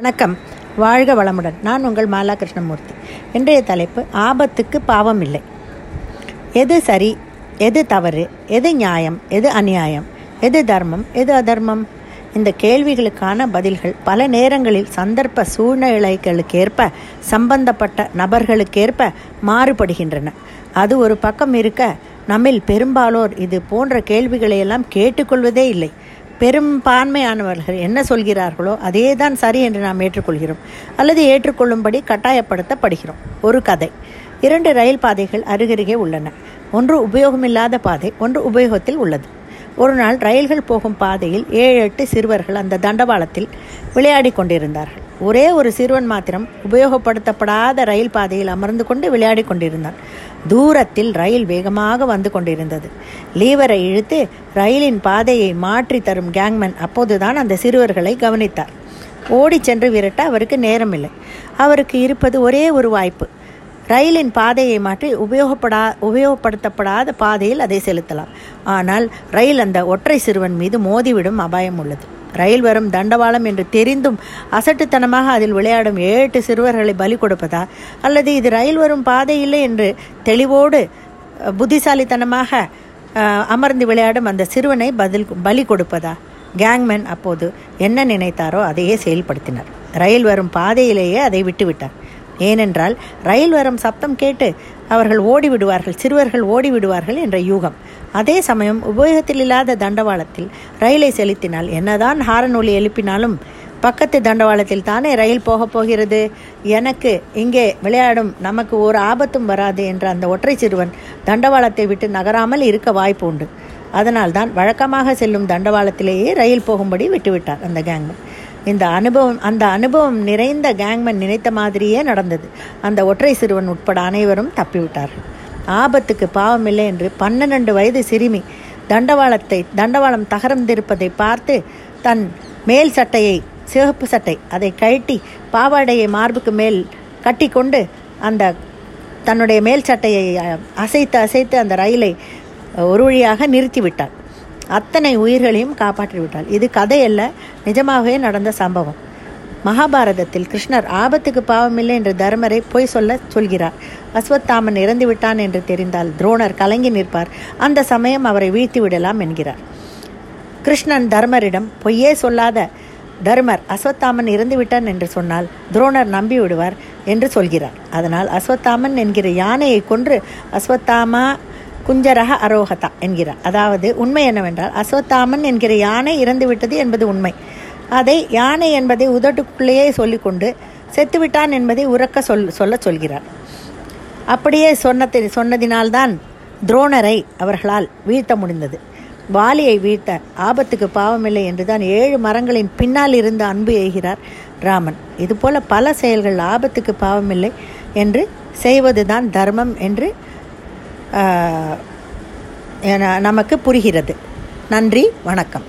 வணக்கம். வாழ்க வளமுடன். நான் உங்கள் மாலா கிருஷ்ணமூர்த்தி இன்றைய தலைப்பு ஆபத்துக்கு பாவம் இல்லை எது சரி எது தவறு எது நியாயம் எது அநியாயம் எது தர்மம் எது அதர்மம்? இந்த கேள்விகளுக்கான பதில்கள் பல நேரங்களில் சந்தர்ப்ப சூழ்நிலைகளுக்கேற்ப சம்பந்தப்பட்ட நபர்களுக்கேற்ப மாறுபடுகின்றன. அது ஒரு பக்கம் இருக்க நம்மில் பெரும்பாலோர் இது போன்ற கேள்விகளையெல்லாம் கேட்டுக்கொள்வதே இல்லை. பெரும்பான்மையானவர்கள் என்ன சொல்கிறார்களோ அதே தான் சரி என்று நாம் ஏற்றுக்கொள்கிறோம். அல்லது ஏற்றுக்கொள்ளும்படி கட்டாயப்படுத்தப்படுகிறோம். ஒரு கதை. இரண்டு ரயில் பாதைகள் அருகருகே உள்ளன. ஒன்று உபயோகமில்லாத பாதை ஒன்று உபயோகத்தில் உள்ளது. ஒரு நாள் ரயில்கள் போகும் பாதையில் ஏழு எட்டு சிறுவர்கள் அந்த தண்டவாளத்தில் விளையாடி கொண்டிருந்தார்கள். ஒரே ஒரு சிறுவன் மாத்திரம் உபயோகப்படுத்தப்படாத ரயில் பாதையில் அமர்ந்து கொண்டு விளையாடி கொண்டிருந்தான். தூரத்தில் ரயில் வேகமாக வந்து கொண்டிருந்தது. லீவரை இழுத்து ரயிலின் பாதையை மாற்றி தரும் கேங்மேன் அப்போதுதான் அந்த சிறுவர்களை கவனித்தார். ஓடி சென்று விரட்ட அவருக்கு நேரமில்லை. அவருக்கு இருப்பது ஒரே ஒரு வாய்ப்பு. ரயிலின் பாதையை மாற்றி உபயோகப்படா உபயோகப்படுத்தப்படாத பாதையில் அதை செலுத்தலாம். ஆனால் ரயில் அந்த ஒற்றை சிறுவன் மீது மோதிவிடும் அபாயம் உள்ளது. ரயில் வரும் தண்டவாளம் என்று தெரிந்தும் அசட்டுத்தனமாக அதில் விளையாடும் ஏட்டு சிறுவர்களை பலி கொடுப்பதா? அல்லது இது ரயில் வரும் பாதை இல்லை என்று தெளிவோடு புத்திசாலித்தனமாக அமர்ந்து விளையாடும் அந்த சிறுவனை பதில் பலி கொடுப்பதா? கேங்மேன் அப்போது என்ன நினைத்தாரோ அதையே செயல்படுத்தினார். ரயில் வரும் பாதையிலேயே அதை விட்டுவிட்டார். ஏனென்றால் ரயில் வரும் சப்தம் கேட்டு அவர்கள் ஓடிவிடுவார்கள் சிறுவர்கள் ஓடிவிடுவார்கள் என்ற யூகம். அதே சமயம் உபயோகத்தில் இல்லாத தண்டவாளத்தில் ரயிலை செலுத்தினால் என்னதான் ஹாரன் ஒலி எழுப்பினாலும் பக்கத்து தண்டவாளத்தில் தானே ரயில் போகப் போகிறது? எனக்கு இங்கே விளையாடும் நமக்கு ஒரு ஆபத்தும் வராது என்ற அந்த ஒற்றை சிறுவன் தண்டவாளத்தை விட்டு நகராமல் இருக்க வாய்ப்பு உண்டு. அதனால்தான் வழக்கமாக செல்லும் தண்டவாளத்திலேயே ரயில் போகும்படி விட்டுவிட்டார் அந்த கேங்மேன். இந்த அனுபவம் அந்த அனுபவம் நிறைந்த கேங்மேன் நினைத்த மாதிரியே நடந்தது. அந்த ஒற்றை சிறுவன் உட்பட அனைவரும் தப்பிவிட்டார்கள். ஆபத்துக்கு பாவமில்லை என்று பன்னெண்டு வயது சிறுமி தண்டவாளத்தை தண்டவாளம் தகர்ந்திருப்பதை பார்த்து தன் மேல் சட்டையை சிவப்பு சட்டை அதை கழட்டி பாவாடையை மார்புக்கு மேல் கட்டிக்கொண்டு அந்த தன்னுடைய மேல் சட்டையை அசைத்து அசைத்து அந்த ரயிலை ஒரு வழியாக நிறுத்திவிட்டாள். அத்தனை உயிர்களையும் காப்பாற்றிவிட்டாள். இது கதையல்ல. நிஜமாகவே நடந்த சம்பவம். மகாபாரதத்தில் கிருஷ்ணர் ஆபத்துக்கு பாவமில்லை என்று தர்மரை பொய் சொல்ல சொல்கிறார். அஸ்வத்தாமன் இறந்து விட்டான் என்று தெரிந்தால் துரோணர் கலங்கி நிற்பார். அந்த சமயம் அவரை வீழ்த்தி விடலாம் என்கிறார். கிருஷ்ணன் தர்மரிடம் பொய்யே சொல்லாத தர்மர் அஸ்வத்தாமன் இறந்து விட்டான் என்று சொன்னால் துரோணர் நம்பி விடுவார் என்று சொல்கிறார். அதனால் அஸ்வத்தாமன் என்கிற யானையை கொன்று அஸ்வத்தாமா குஞ்சரக அரோகதா என்கிறார். அதாவது உண்மை என்னவென்றால் அஸ்வத்தாமன் என்கிற யானை இறந்து விட்டது என்பது உண்மை. அதை யானை என்பதை உதட்டுக்குள்ளேயே சொல்லிக்கொண்டு செத்துவிட்டான் என்பதை உறக்க சொல் சொல்ல சொல்கிறார். அப்படியே சொன்னதி சொன்னதினால்தான் துரோணரை அவர்களால் வீழ்த்த முடிந்தது. வாலியை வீழ்த்த ஆபத்துக்கு பாவமில்லை என்றுதான் ஏழு மரங்களின் பின்னால் இருந்து அன்பு எய்கிறார் ராமன். இதுபோல பல செயல்கள் ஆபத்துக்கு பாவமில்லை என்று செய்வதுதான் தர்மம் என்று நமக்கு புரிகிறது. நன்றி வணக்கம்.